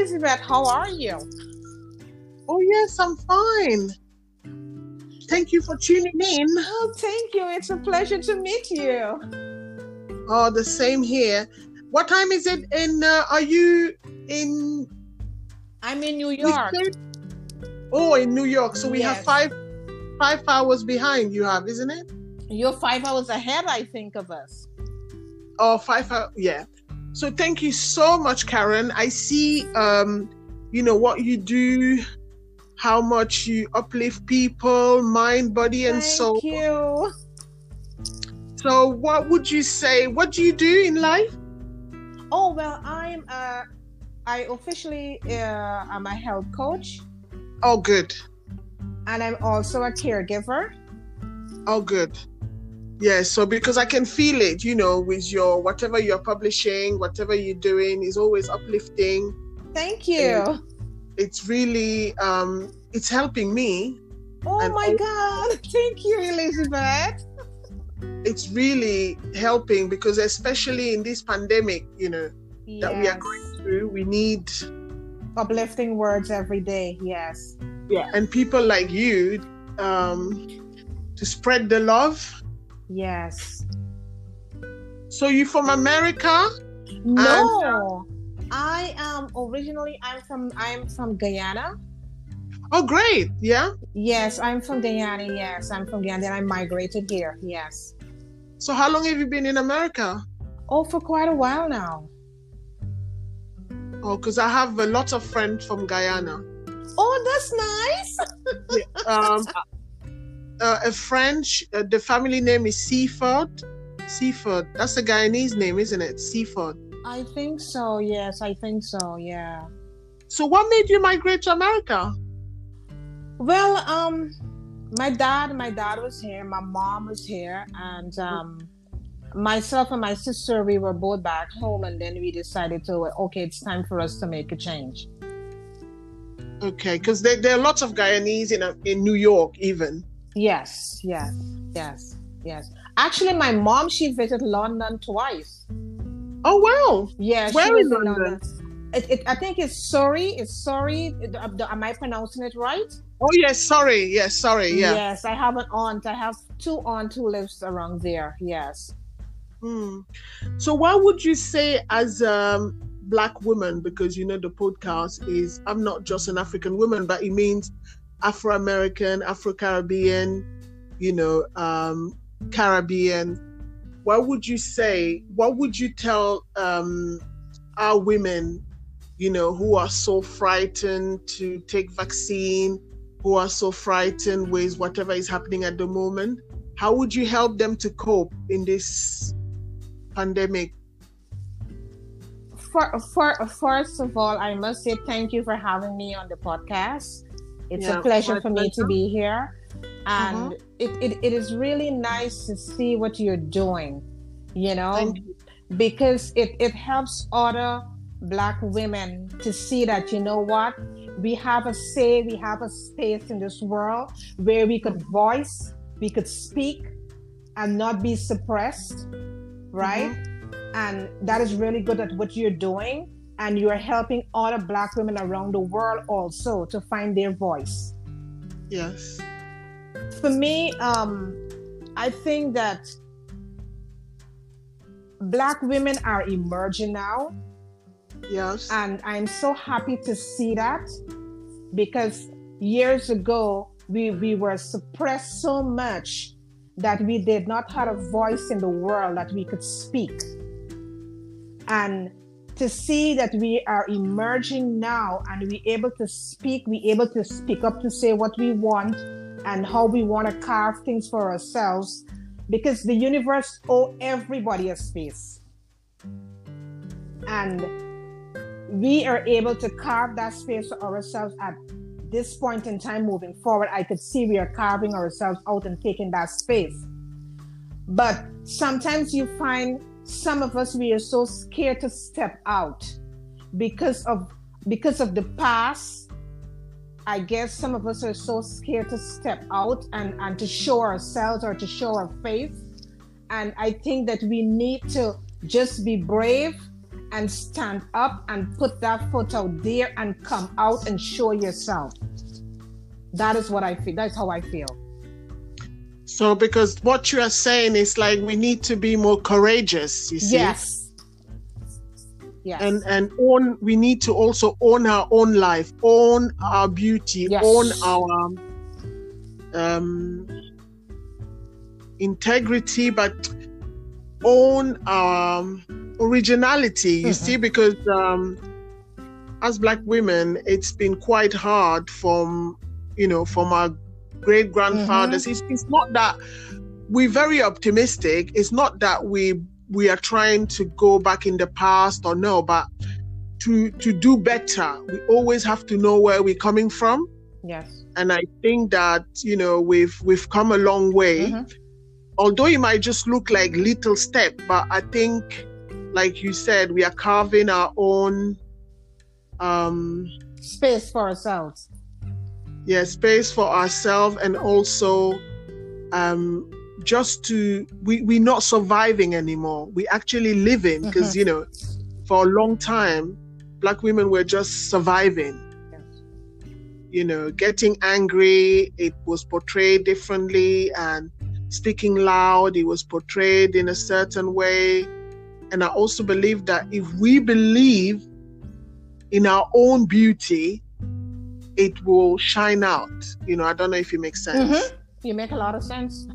Elizabeth. How are you? Oh, yes, I'm fine. Thank you for tuning in. Oh, thank you. It's a pleasure to meet you. Oh, the same here. What time is it in? Uh, are you in? I'm in New York. Oh, in New York. So we Yes. have five five hours behind. You have, isn't it? You're five hours ahead, I think, of us. Oh, five hours. Yeah. So thank you so much, Karen. I see, um, you know what you do, how much you uplift people, mind, body, and Thank soul. you. So, what would you say? What do you do in life? Oh well, I'm. Uh, I officially uh, am a health coach, Oh, good. and I'm also a caregiver. Oh, good. Yeah, so because I can feel it, you know, with your whatever you're publishing, whatever you're doing is always uplifting. Thank you. It's really, um, it's helping me. Oh and my al- God! Thank you, Elizabeth. It's really helping because, especially in this pandemic, you know, that we are going through, we need, Uplifting words every day. Yes. yeah, and people like you um, to spread the love. Yes. So, you from America? No, I am originally. I'm from. I'm from Guyana. Oh, great. Yeah. Yes, I'm from Guyana. Yes, I'm from Guyana. Then I migrated here. Yes. So, how long have you been in America? Oh, for quite a while now. Oh, because I have a lot of friends from Guyana. Oh, that's nice. Um, uh, a French, uh, the family name is Seaford. Seaford. That's a Guyanese name, isn't it? Seaford. I think so. Yes, I think so. Yeah. So, what made you migrate to America? Well, um, my dad, my dad was here. My mom was here, and um, myself and my sister, we were both back home, and then we decided to okay, it's time for us to make a change. Okay, because there, there are lots of Guyanese in, uh, in New York, even. Yes, yes, yes, yes. Actually, my mom she visited London twice. Oh, wow. Yeah, Where she was in in London? London. It, it, I think it's Surrey. It's Surrey. Uh, Am I pronouncing it right? Oh, yes. Sorry. Yes. Sorry. Yeah. Yes, I have an aunt. I have two aunt who lives around there. Yes. Hmm. So, what would you say as a black woman? Because you know the podcast is I'm not just an African woman, but it means Afro American, Afro Caribbean, you know, um, Caribbean. What would you say? What would you tell um, our women, you know, who are so frightened to take vaccine, who are so frightened with whatever is happening at the moment? How would you help them to cope in this pandemic? For, for, first of all, I must say thank you for having me on the podcast. It's Yeah, a pleasure for me to be here. And Mhm. it, it, it is really nice to see what you're doing, you know, because it, it helps other Black women to see that, you know what, we have a say, we have a space in this world where we could voice, we could speak and not be suppressed, right? And that is really good at what you're doing. And you're helping other Black women around the world also to find their voice. Yes. For me, um, I think that Black women are emerging now. Yes. And I'm so happy to see that because years ago, we, we were suppressed so much that we did not have a voice in the world that we could speak. And to see that we are emerging now and we able to speak, we able to speak up to say what we want and how we want to carve things for ourselves because the universe owe everybody a space. And we are able to carve that space for ourselves at this point in time moving forward. I could see we are carving ourselves out and taking that space. But sometimes you find some of us we are so scared to step out because of because of the past. I guess some of us are so scared to step out and, and to show ourselves or to show our faith. And I think that we need to just be brave and stand up and put that foot out there and come out and show yourself. That is what I feel. That's how I feel. So, because what you are saying is like we need to be more courageous, you see? Yes. Yes. And and own we need to also own our own life, own our beauty, yes. own our um integrity, but own our originality. You mm-hmm. see, because um as black women, it's been quite hard from you know from our great grandfathers. Mm-hmm. It's, it's not that we're very optimistic. It's not that we we are trying to go back in the past or no, but to to do better, we always have to know where we're coming from. Yes. And I think that you know we've we've come a long way. Mm-hmm. Although it might just look like little step, but I think, like you said, we are carving our own um, space for ourselves yeah space for ourselves and also um just to we we're not surviving anymore we actually living because mm-hmm. you know for a long time black women were just surviving yes. you know getting angry it was portrayed differently and speaking loud it was portrayed in a certain way and i also believe that if we believe in our own beauty it will shine out. You know, I don't know if it makes sense. Mm-hmm. You make a lot of sense.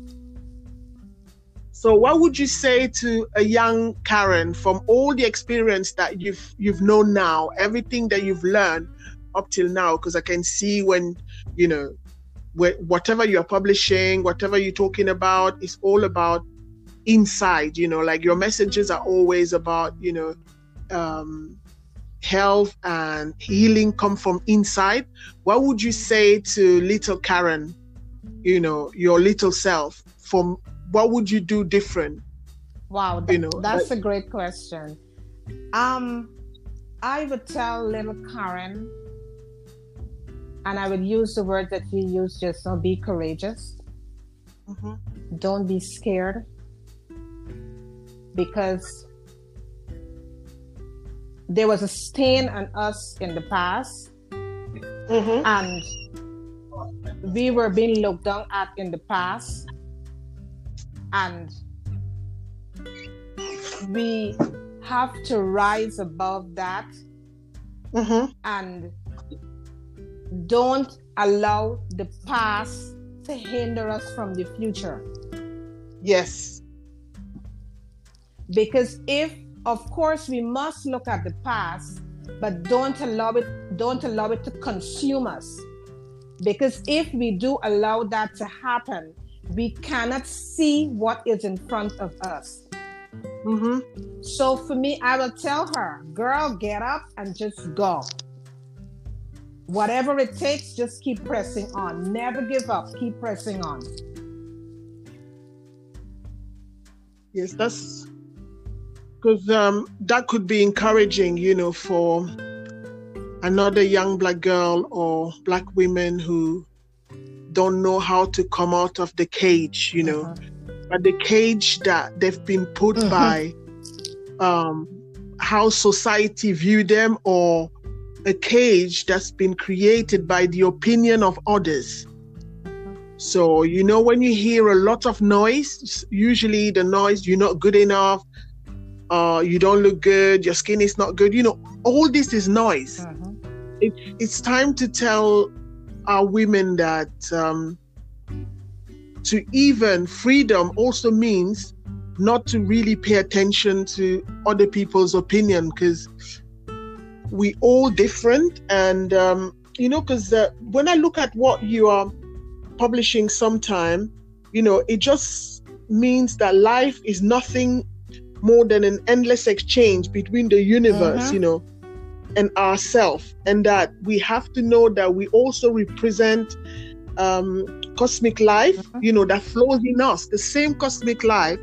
So, what would you say to a young Karen from all the experience that you've you've known now, everything that you've learned up till now? Because I can see when you know, whatever you're publishing, whatever you're talking about, is all about inside. You know, like your messages are always about you know, um, health and healing come from inside, what would you say to little Karen, you know, your little self? From what would you do different? Wow, that, you know, that's like, a great question. Um, I would tell little Karen, and I would use the word that you used just now: be courageous. Mm-hmm. Don't be scared, because there was a stain on us in the past, mm-hmm. and we were being looked down at in the past, and we have to rise above that mm-hmm. and don't allow the past to hinder us from the future. Yes. Because if of course we must look at the past but don't allow it don't allow it to consume us. Because if we do allow that to happen we cannot see what is in front of us. Mm-hmm. so for me i will tell her girl get up and just go. Whatever it takes just keep pressing on. Never give up. Keep pressing on. Yes that's because um, that could be encouraging, you know, for another young black girl or black women who don't know how to come out of the cage, you know, uh-huh. but the cage that they've been put uh-huh. by um, how society view them or a cage that's been created by the opinion of others. So, you know, when you hear a lot of noise, usually the noise, you're not good enough, uh, you don't look good, your skin is not good. You know, all this is noise. Uh-huh. It, it's time to tell our women that um, to even freedom also means not to really pay attention to other people's opinion because we all different and um, you know because uh, when i look at what you are publishing sometime you know it just means that life is nothing more than an endless exchange between the universe, uh-huh. you know, and ourself, and that we have to know that we also represent um, cosmic life, uh-huh. you know, that flows in us. The same cosmic life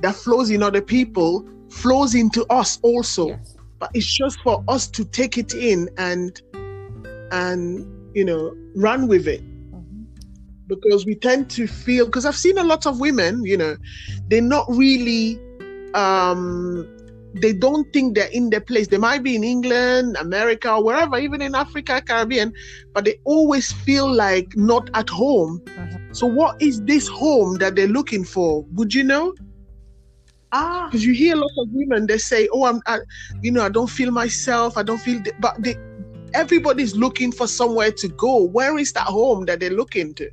that flows in other people flows into us also. Yes. But it's just for us to take it in and and you know run with it uh-huh. because we tend to feel because I've seen a lot of women, you know, they're not really um, they don't think they're in their place. They might be in England, America, wherever, even in Africa, Caribbean, but they always feel like not at home. Uh-huh. So, what is this home that they're looking for? Would you know? Ah, because you hear a lot of women they say, "Oh, I'm, I, you know, I don't feel myself. I don't feel," but they, everybody's looking for somewhere to go. Where is that home that they're looking to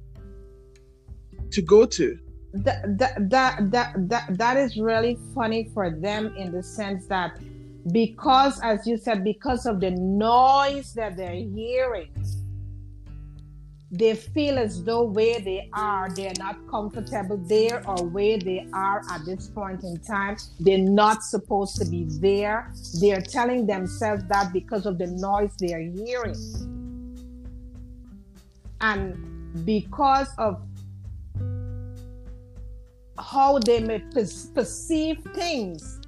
to go to? That, that that that that is really funny for them in the sense that because as you said because of the noise that they're hearing they feel as though where they are they're not comfortable there or where they are at this point in time. They're not supposed to be there. They're telling themselves that because of the noise they're hearing. And because of how they may per- perceive things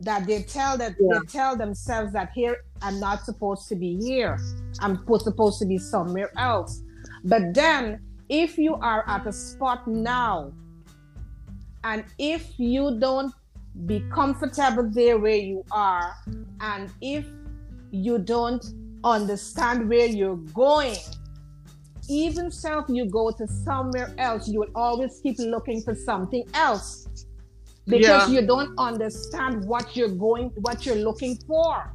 that they tell that yeah. they tell themselves that here I'm not supposed to be here. I'm supposed to be somewhere else. But then if you are at a spot now and if you don't be comfortable there where you are and if you don't understand where you're going even self you go to somewhere else, you will always keep looking for something else. Because yeah. you don't understand what you're going, what you're looking for.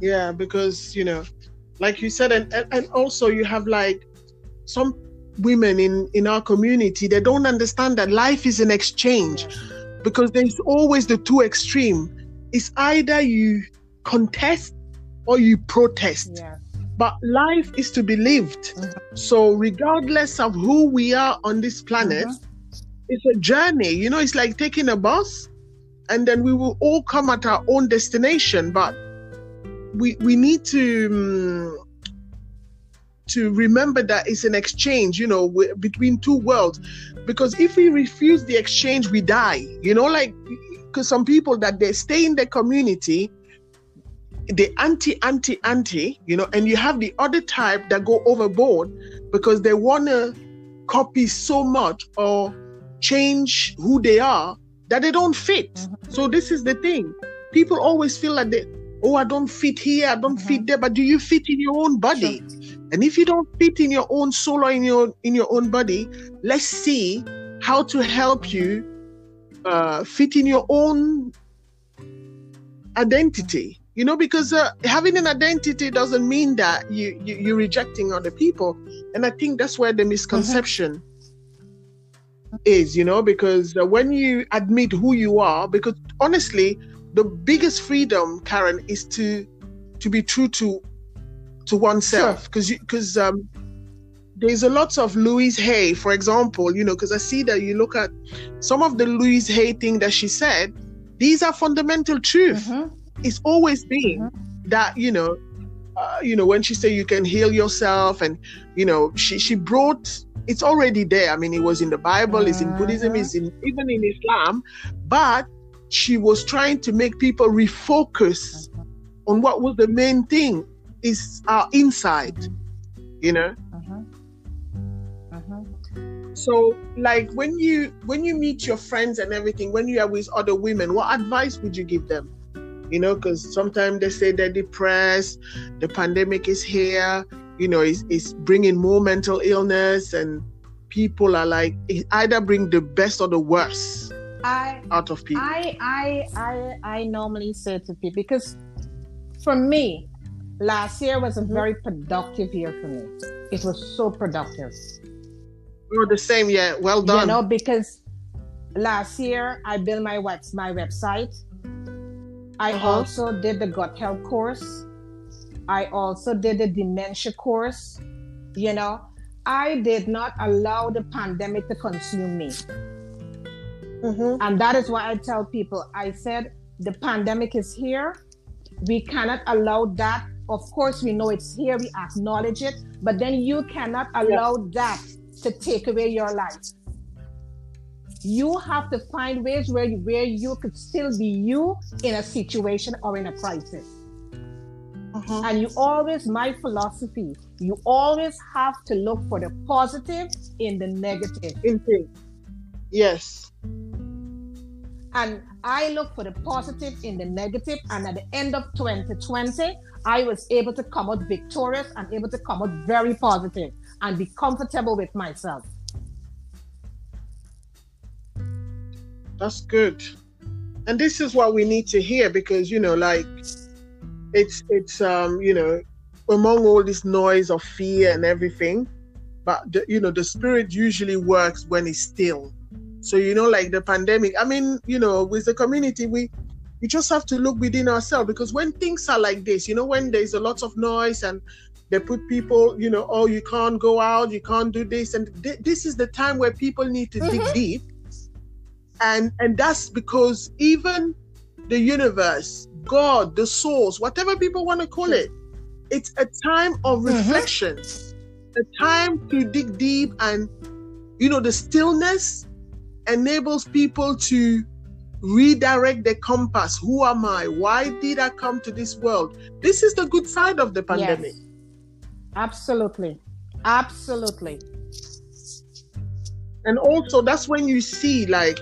Yeah, because you know, like you said, and and also you have like some women in in our community they don't understand that life is an exchange. Because there's always the two extreme. It's either you contest or you protest. But life is to be lived. Mm-hmm. So, regardless of who we are on this planet, mm-hmm. it's a journey. You know, it's like taking a bus and then we will all come at our own destination. But we, we need to. Um, to remember that it's an exchange, you know, between two worlds. Because if we refuse the exchange, we die. You know, like because some people that they stay in the community the anti anti anti you know and you have the other type that go overboard because they want to copy so much or change who they are that they don't fit mm-hmm. so this is the thing people always feel like they oh i don't fit here i don't mm-hmm. fit there but do you fit in your own body sure. and if you don't fit in your own soul or in your in your own body let's see how to help you uh, fit in your own identity you know because uh, having an identity doesn't mean that you, you you're rejecting other people and i think that's where the misconception mm-hmm. is you know because uh, when you admit who you are because honestly the biggest freedom karen is to to be true to to oneself because sure. because um there's a lot of Louise Hay, for example, you know, because I see that you look at some of the Louise Hay thing that she said, these are fundamental truth. Mm-hmm it's always been mm-hmm. that you know uh, you know when she said you can heal yourself and you know she she brought it's already there i mean it was in the bible it's in buddhism mm-hmm. it's in even in islam but she was trying to make people refocus mm-hmm. on what was the main thing is our inside you know so like when you when you meet your friends and everything when you are with other women what advice would you give them you know, because sometimes they say they're depressed, the pandemic is here, you know, it's, it's bringing more mental illness, and people are like, either bring the best or the worst I, out of people. I, I, I, I normally say to people, because for me, last year was a mm-hmm. very productive year for me. It was so productive. Oh, the same yeah. Well done. You know, because last year I built my web, my website. I uh-huh. also did the gut health course. I also did the dementia course. You know, I did not allow the pandemic to consume me. Mm-hmm. And that is why I tell people I said, the pandemic is here. We cannot allow that. Of course, we know it's here, we acknowledge it, but then you cannot allow that to take away your life you have to find ways where you, where you could still be you in a situation or in a crisis. Uh-huh. And you always, my philosophy, you always have to look for the positive in the negative. Indeed. Yes. And I look for the positive in the negative, and at the end of 2020, I was able to come out victorious and able to come out very positive and be comfortable with myself. That's good. And this is what we need to hear because you know, like it's it's um, you know, among all this noise of fear and everything, but the, you know, the spirit usually works when it's still. So you know, like the pandemic. I mean, you know, with the community, we we just have to look within ourselves because when things are like this, you know, when there's a lot of noise and they put people, you know, oh, you can't go out, you can't do this, and th- this is the time where people need to mm-hmm. dig deep, and and that's because even the universe, God, the source, whatever people want to call it, it's a time of mm-hmm. reflection, mm-hmm. a time to dig deep, and you know, the stillness enables people to redirect the compass. Who am I? Why did I come to this world? This is the good side of the pandemic. Yes. Absolutely. Absolutely. And also, that's when you see, like,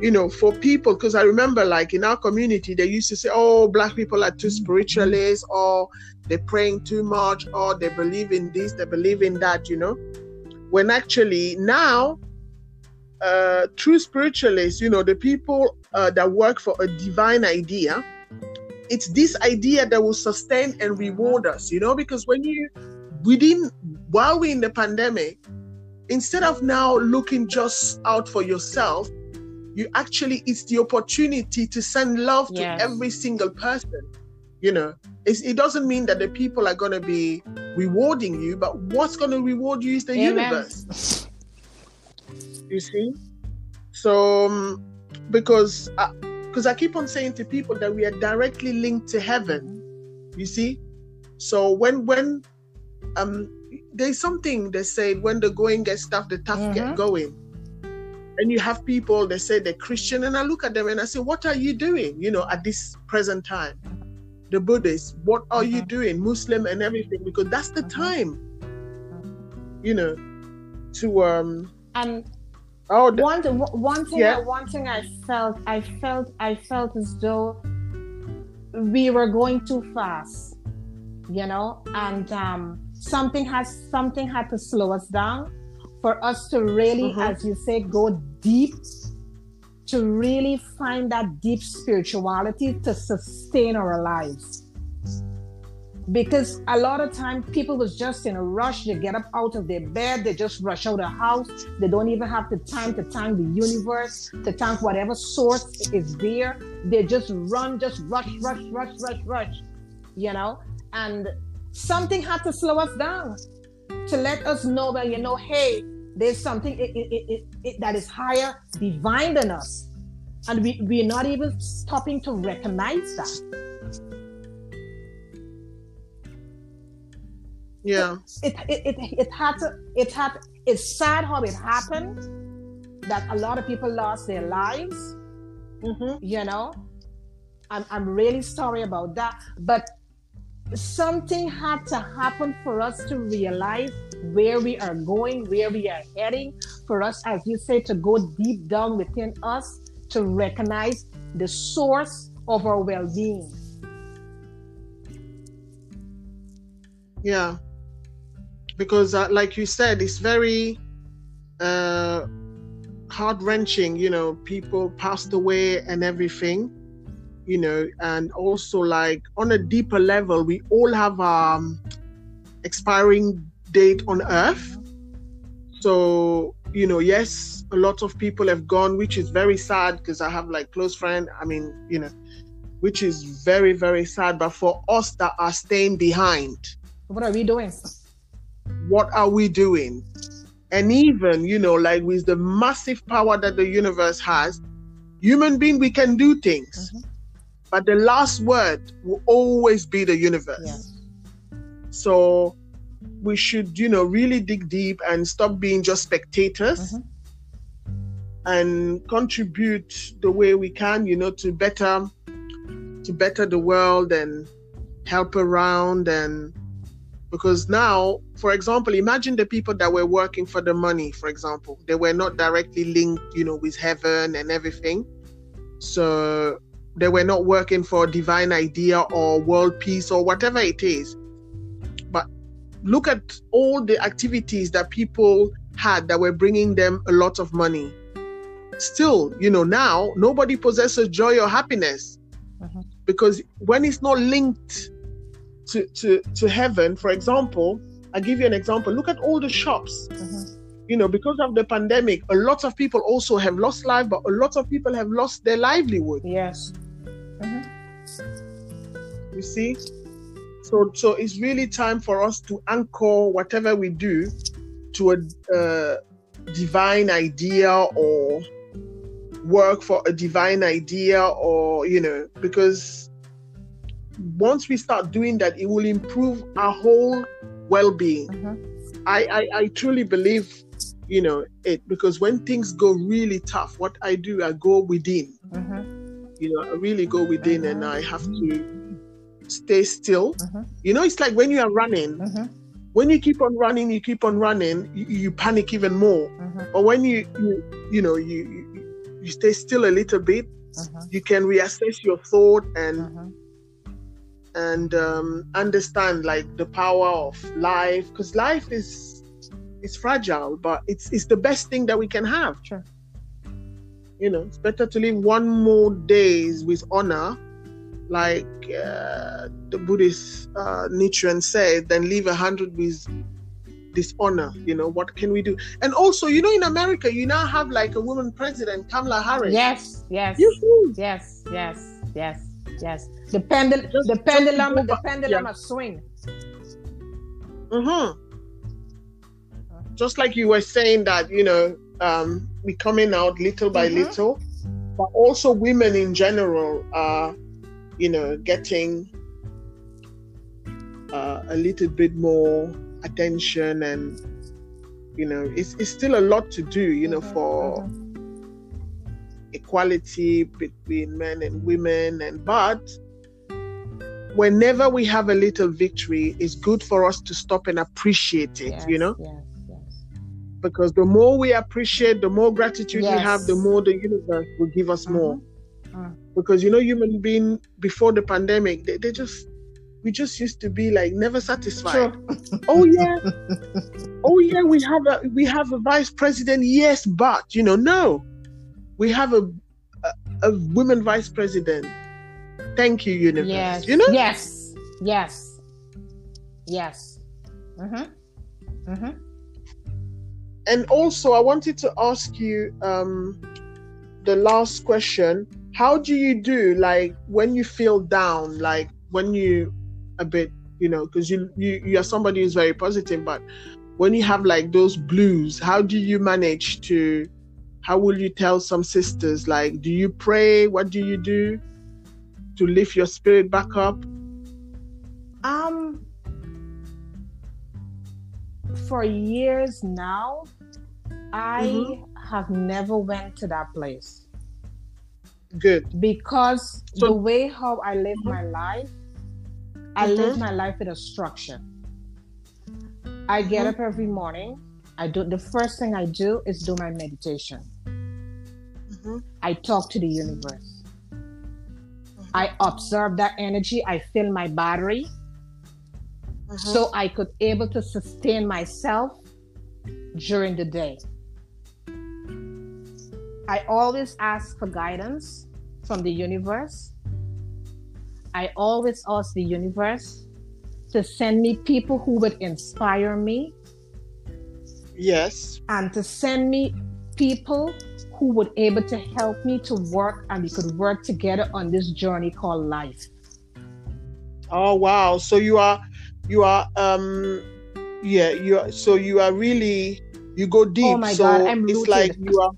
you know, for people, because I remember, like, in our community, they used to say, oh, black people are too spiritualist, or they're praying too much, or they believe in this, they believe in that, you know. When actually, now, uh, true spiritualists, you know, the people uh, that work for a divine idea, it's this idea that will sustain and reward us, you know, because when you, within, while we're in the pandemic, instead of now looking just out for yourself, you actually, it's the opportunity to send love yes. to every single person, you know. It's, it doesn't mean that the people are going to be rewarding you, but what's going to reward you is the Amen. universe. You see? So, um, because because I, I keep on saying to people that we are directly linked to heaven. You see, so when when um there's something they say when the going gets tough, the tough mm-hmm. get going. And you have people that say they're Christian, and I look at them and I say, What are you doing? You know, at this present time. The Buddhists, what are mm-hmm. you doing? Muslim and everything, because that's the mm-hmm. time, you know, to um and Oh, the, one one thing. Yeah. I, one thing I felt. I felt. I felt as though we were going too fast. You know, and um, something has something had to slow us down for us to really, mm-hmm. as you say, go deep. To really find that deep spirituality to sustain our lives. Because a lot of time people was just in a rush. They get up out of their bed. They just rush out of the house. They don't even have the time to thank the universe to thank whatever source is there. They just run just rush rush rush rush rush you know? And something had to slow us down to let us know that you know hey there's something it, it, it, that is higher divine than us. And we, we're not even stopping to recognize that. Yeah. It it, it, it had to it had it's sad how it happened that a lot of people lost their lives mm-hmm. you know? I'm, I'm really sorry about that but something had to happen for us to realize where we are going where we are heading for us as you say to go deep down within us to recognize the source of our well-being. Yeah. Because uh, like you said it's very uh, heart wrenching you know people passed away and everything you know and also like on a deeper level we all have um expiring date on earth so you know yes a lot of people have gone which is very sad because i have like close friend i mean you know which is very very sad but for us that are staying behind what are we doing what are we doing? And even, you know, like with the massive power that the universe has, human being, we can do things. Mm-hmm. But the last word will always be the universe. Yeah. So we should, you know, really dig deep and stop being just spectators mm-hmm. and contribute the way we can, you know, to better to better the world and help around and because now, for example, imagine the people that were working for the money, for example, they were not directly linked, you know, with heaven and everything. So they were not working for divine idea or world peace or whatever it is. Look at all the activities that people had that were bringing them a lot of money. Still, you know, now nobody possesses joy or happiness Mhm. because when it's not linked to, to, to heaven, for example, I give you an example. Look at all the shops. Mhm. You know, because of the pandemic, a lot of people also have lost life, but a lot of people have lost their livelihood. Yes. Mhm. You see? So so it's really time for us to anchor whatever we do to a uh, divine idea or work for a divine idea or you know because once we start doing that it will improve our whole well-being Mhm. I, I i truly believe you know it because when things go really tough what i do i go within Mhm. you know, I really go within and Mhm. I have to stay still. Mhm. You know, it's like when you are running, Mhm. when you keep on running, you keep on running, you, you panic even more. Mhm. But when you, you, you know, you, you, stay still a little bit, Mhm. you can reassess your thought and, Mhm. and um, understand like the power of life because life is, is fragile, but it's, it's the best thing that we can have. Sure. you know it's better to live one more days with honor like uh, the buddhist uh, nichiren said then leave a hundred with dishonor you know what can we do and also you know in america you now have like a woman president kamala harris Yes. Yes. Yoo-hoo. Yes. Yes. Yes. Yes. The pendulum. Just- The pendulum. just The pendulum yeah. a swing. Mhm. just like you were saying that you know um we coming out little by Mhm. little but also women in general are you know getting uh, a little bit more attention and you know it's, it's still a lot to do you know for mhm. equality between men and women and but whenever we have a little victory it's good for us to stop and appreciate it Yes, you know Yes. Yes. because the more we appreciate, the more gratitude we have, the more the universe will give us more. Mhm. Because you know, human being before the pandemic, they, they just we just used to be like never satisfied. True. Oh yeah, oh yeah, we have a we have a vice president. Yes, but you know, no, we have a a, a women vice president. Thank you, universe. Yes. You know, Yes. Yes. Yes. Mhm. Mhm. and also I wanted to ask you um the last question how do you do like when you feel down like when you a bit you know because you, you you are somebody who's very positive but when you have like those blues how do you manage to how will you tell some sisters like do you pray? What do you do to lift your spirit back up? Um, for years now, I Mm-hmm. have never went to that place good because So- the way how I live my life, I live Mhm. my life with a structure. I get Mhm. up every morning. I do the first thing I do is do my meditation. Mhm. I talk to the universe. I observe that energy. I fill my battery. Mhm. so I could able to sustain myself during the day. I always ask for guidance from the universe. I always ask the universe to send me people who would inspire me yes and to send me people who would able to help me to work and we could work together on this journey called life. Oh wow! So you are, you are, um, yeah, you are. So you are really, you go deep. Oh my so God, I'm it's rooted. like you are.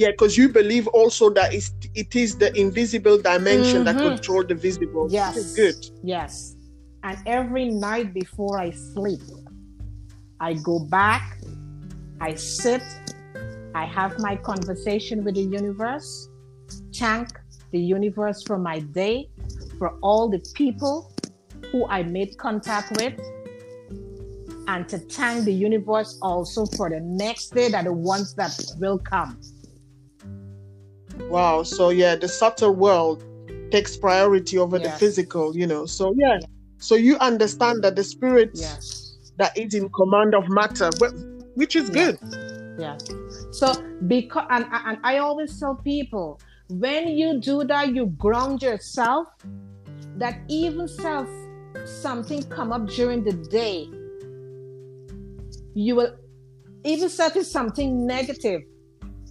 Yeah, because you believe also that it's, it is the invisible dimension that Mhm. control the visible. Yes. Good. Yes. And every night before I sleep, I go back, I sit, I have my conversation with the universe, thank the universe for my day, for all the people who I made contact with, and to thank the universe also for the next day that the ones that will come. Wow. So yeah, the subtle world takes priority over Yes. the physical, you know. So yeah. So you understand that the spirit Yes. that is in command of matter, which is good. Yeah. So because and, and I always tell people when you do that, you ground yourself. That even self something come up during the day, you will even self is something negative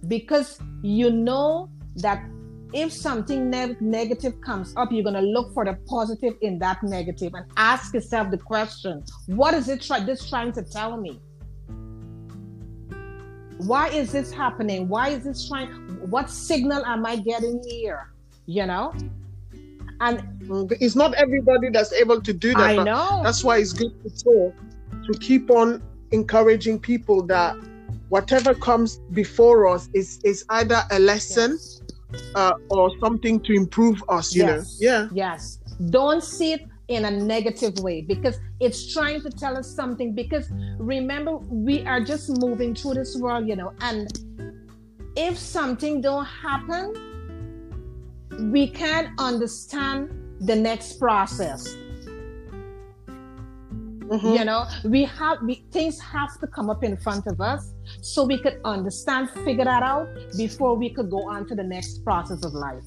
because you know that if something ne- negative comes up, you're gonna look for the positive in that negative and ask yourself the question: What is it try- this trying to tell me? why is this happening why is this trying what signal am i getting here you know and Mm, It's not everybody that's able to do that. i know That's why it's good to talk, to keep on encouraging people that whatever comes before us is is either a lesson yes. Uh, or something to improve us. You Yes. know, yeah. yes don't see it in a negative way because it's trying to tell us something because remember we are just moving through this world you know and if something don't happen we can't understand the next process Mhm. you know we have we, things have to come up in front of us so we could understand figure that out before we could go on to the next process of life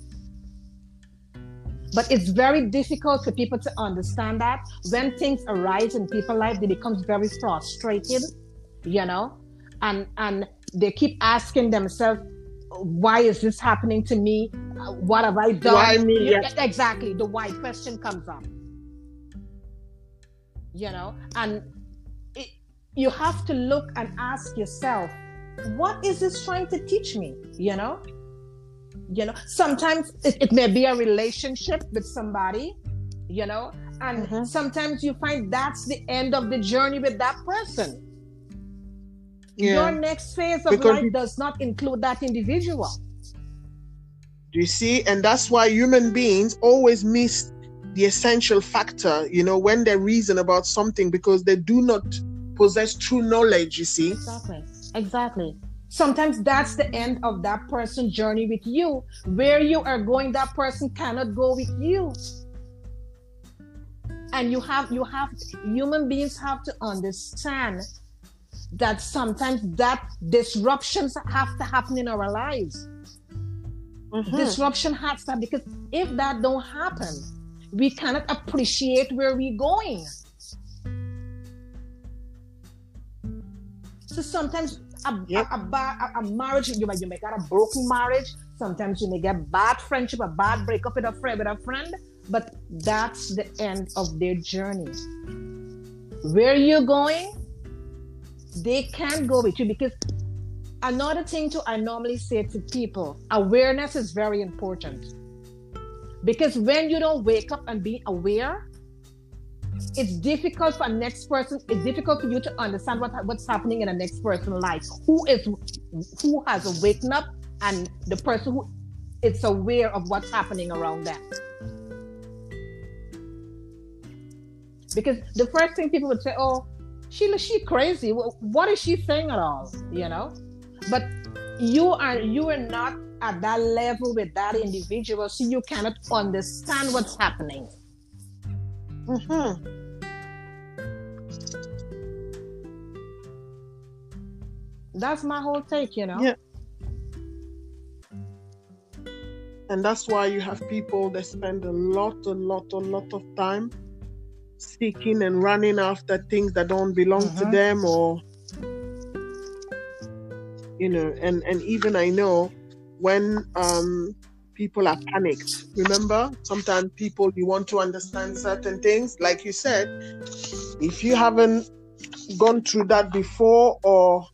but it's very difficult for people to understand that when things arise in people's life they become very frustrated you know and and they keep asking themselves why is this happening to me what have i done Why me? Yeah. exactly the why question comes up you know and you have to look and ask yourself what is this trying to teach me you know you know sometimes it, it may be a relationship with somebody you know and Mhm. sometimes you find that's the end of the journey with that person Yeah. your next phase of Because life does not include that individual Do you see? And that's why human beings always miss the essential factor, you know, when they reason about something because they do not possess true knowledge, you see. Exactly. Exactly. Sometimes that's the end of that person's journey with you. Where you are going, that person cannot go with you. And you have you have human beings have to understand that sometimes that disruptions have to happen in our lives. Mhm. Disruption has to because if that don't happen, we cannot appreciate where we're going. So sometimes a, Yep. a, a, a, marriage, you may, you may get a broken marriage. Sometimes you may get bad friendship, a bad breakup with a friend, with a friend. But that's the end of their journey. Where you're going, they can't go with you because another thing too I normally say to people, awareness is very important. Because when you don't wake up and be aware, it's difficult for a next person, it's difficult for you to understand what, what's happening in a next person's life. Who is who has awakened up and the person who is aware of what's happening around them. Because the first thing people would say, oh, she she crazy. What is she saying at all? You know? But you are you are not at that level with that individual, so you cannot understand what's happening. Mhm. That's my whole take, you know. Yeah. And that's why you have people that spend a lot, a lot, a lot of time seeking and running after things that don't belong to Mhm. them or you know, and and even I know when um people are panicked. Remember, sometimes people you want to understand certain things, like you said, if you haven't gone through that before or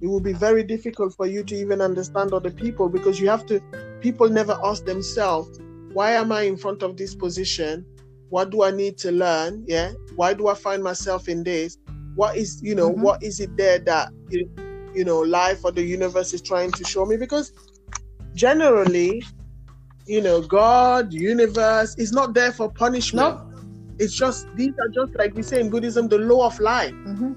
it will be very difficult for you to even understand other people because you have to people never ask themselves why am i in front of this position? What do i need to learn? Yeah why do i find myself in this? What is you know Mhm. what is it there that you, you know life or the universe is trying to show me? Because generally you know god universe is not there for punishment No. it's just these are just like we say in buddhism the law of life Mhm.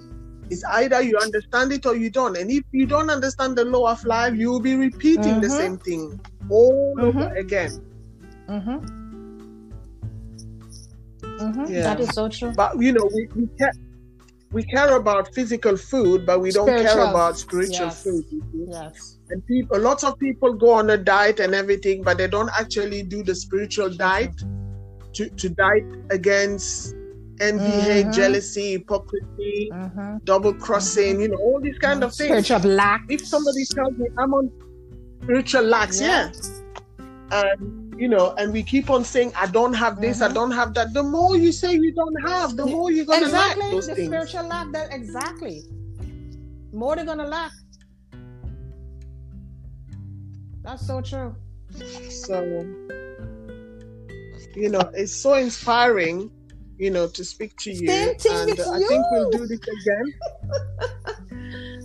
It's either you understand it or you don't. And if you don't understand the law of life, you will be repeating the Mhm. same thing all over Mhm. again. Mm-hmm. Mm-hmm. Yeah. That is so true. But you know, we, we care we care about physical food, but we don't care about spiritual Yes. food. Yes. And people, lots of people go on a diet and everything, but they don't actually do the spiritual diet to, to diet against envy, hate, Mhm. jealousy, hypocrisy, Mm-hmm. double crossing, you know, all these kind of things. Spiritual lack. If somebody tells me I'm on spiritual lacks, yeah. And you know, and we keep on saying, I don't have this, I Mhm. don't have that. The more you say you don't have, the more you're gonna exactly. lack those the things. spiritual lack. That exactly. More they're gonna lack. That's so true. So, you know, it's so inspiring, you know, to speak to you. Same thing and I think we'll do this again.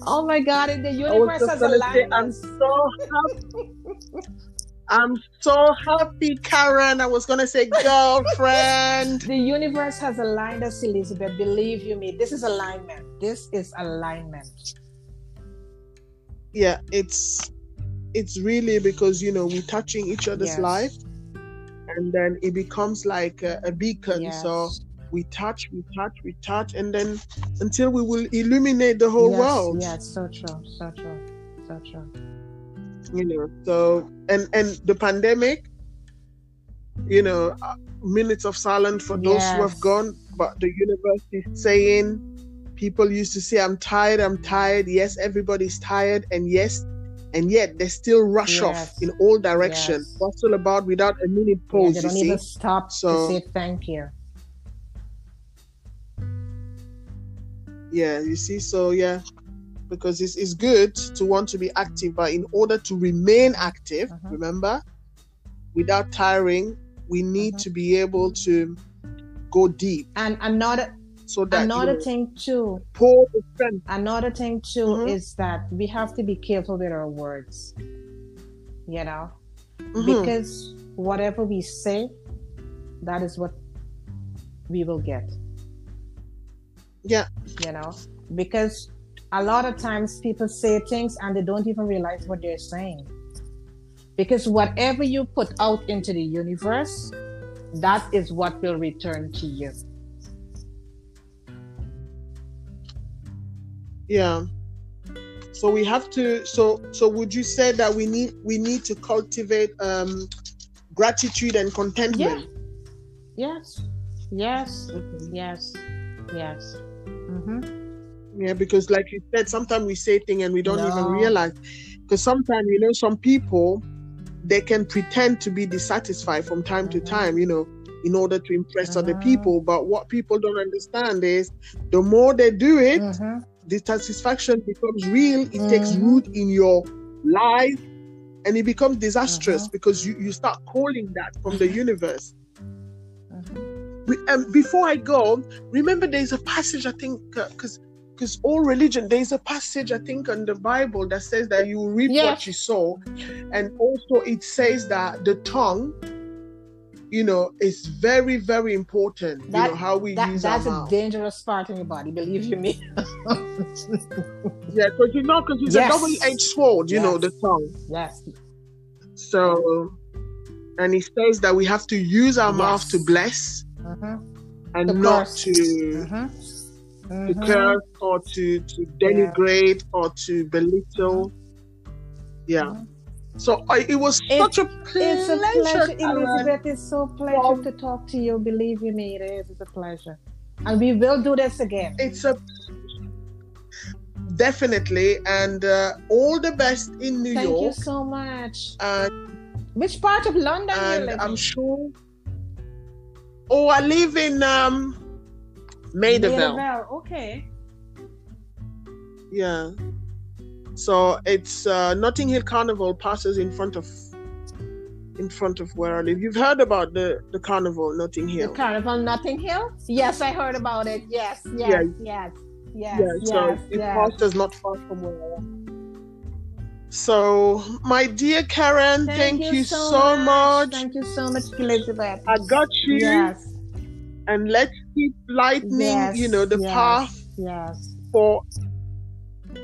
Oh my God! in The universe has gonna I'm so happy. I'm so happy, Karen. I was gonna say girlfriend. The universe has aligned us, Elizabeth. Believe you me, this is alignment. This is alignment. yeah, it's it's really because you know we're touching each other's Yes. life, and then it becomes like a, a beacon. Yes. So we touch, we touch, we touch, and then until we will illuminate the whole yes, world. Yes, so true, so true, so true. You know, so and and the pandemic, you know, uh, minutes of silence for those who have gone, but the universe is saying. People used to say, "I'm tired, I'm tired." Yes, everybody's tired, and yes, and yet they still rush off in all directions. Yes. What's all about without a minute Yeah, pause? they you don't see, even stop So- to say thank you. yeah, you see. So yeah, because it's, it's good to want to be active, but in order to remain active, Mhm. remember, without tiring, we need Mhm. to be able to go deep, And another so that another thing too, pour another thing too Mhm. is that we have to be careful with our words. You know, Mhm. because whatever we say, that is what we will get. Yeah. You know, because a lot of times people say things and they don't even realize what they're saying. Because whatever you put out into the universe, that is what will return to you. Yeah. So we have to. So so would you say that we need we need to cultivate um, gratitude and contentment? yeah. Yes. Yes. Yes. Yes. Mm-hmm. Yeah, because like you said, sometimes we say things and we don't even realize. Because sometimes you know some people they can pretend to be dissatisfied from time to Mhm. time, you know, in order to impress other Mhm. people. But what people don't understand is the more they do it, Mm-hmm. The satisfaction becomes real. It takes Mhm. root in your life, and it becomes disastrous Mhm. because you, you start calling that from the universe. Mm-hmm. We, um, before I go, remember there's a passage I think because because all religion there's a passage I think in the Bible that says that you reap Yes. what you sow, and also it says that the tongue, you know, it's very very important. you know how we That, use that's a mouth. dangerous part in your body, believe you me. yeah, because you know, because it's Yes. a double-edged sword. You know, the tongue. yes. So, and he says that we have to use our mouth to bless Mm-hmm. and To not curse. to Mm-hmm. to curse or to to denigrate or to belittle. Yeah. So I, it was It- such a It's a pleasure, pleasure, Elizabeth. It's so pleasure Well- to talk to you. Believe you me, it is. It's a pleasure. And we will do this again. It's a definitely and uh, all the best in New York. Thank you so much. And, Which part of London you and live I'm in? sure. Oh, I live in um. Maida Vale. Okay. Yeah. So it's uh, Notting Hill Carnival passes in front of in front of where I live. You've heard about the the carnival, Notting The Hill. Carnival Notting Hill? Yes, I heard about it. Yes, yes, Yeah. yes, yes, yeah, so it yes. passes not far from where I am. So, my dear Karen, thank, you, so much. Thank you so much, Elizabeth. I got you, Yes, and let's keep lightening, yes, you know, the yes, path Yes. for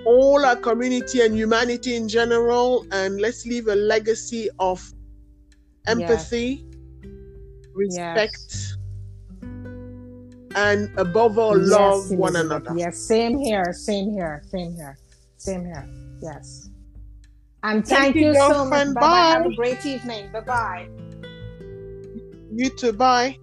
all our community and humanity in general. And let's leave a legacy of empathy, yes. respect, yes. and above all, yes, love one another. Yes, same here, same here, same here, same here. Yes. And thank, thank you, you so much. Bye. Have a great evening. Bye bye. You too. Bye.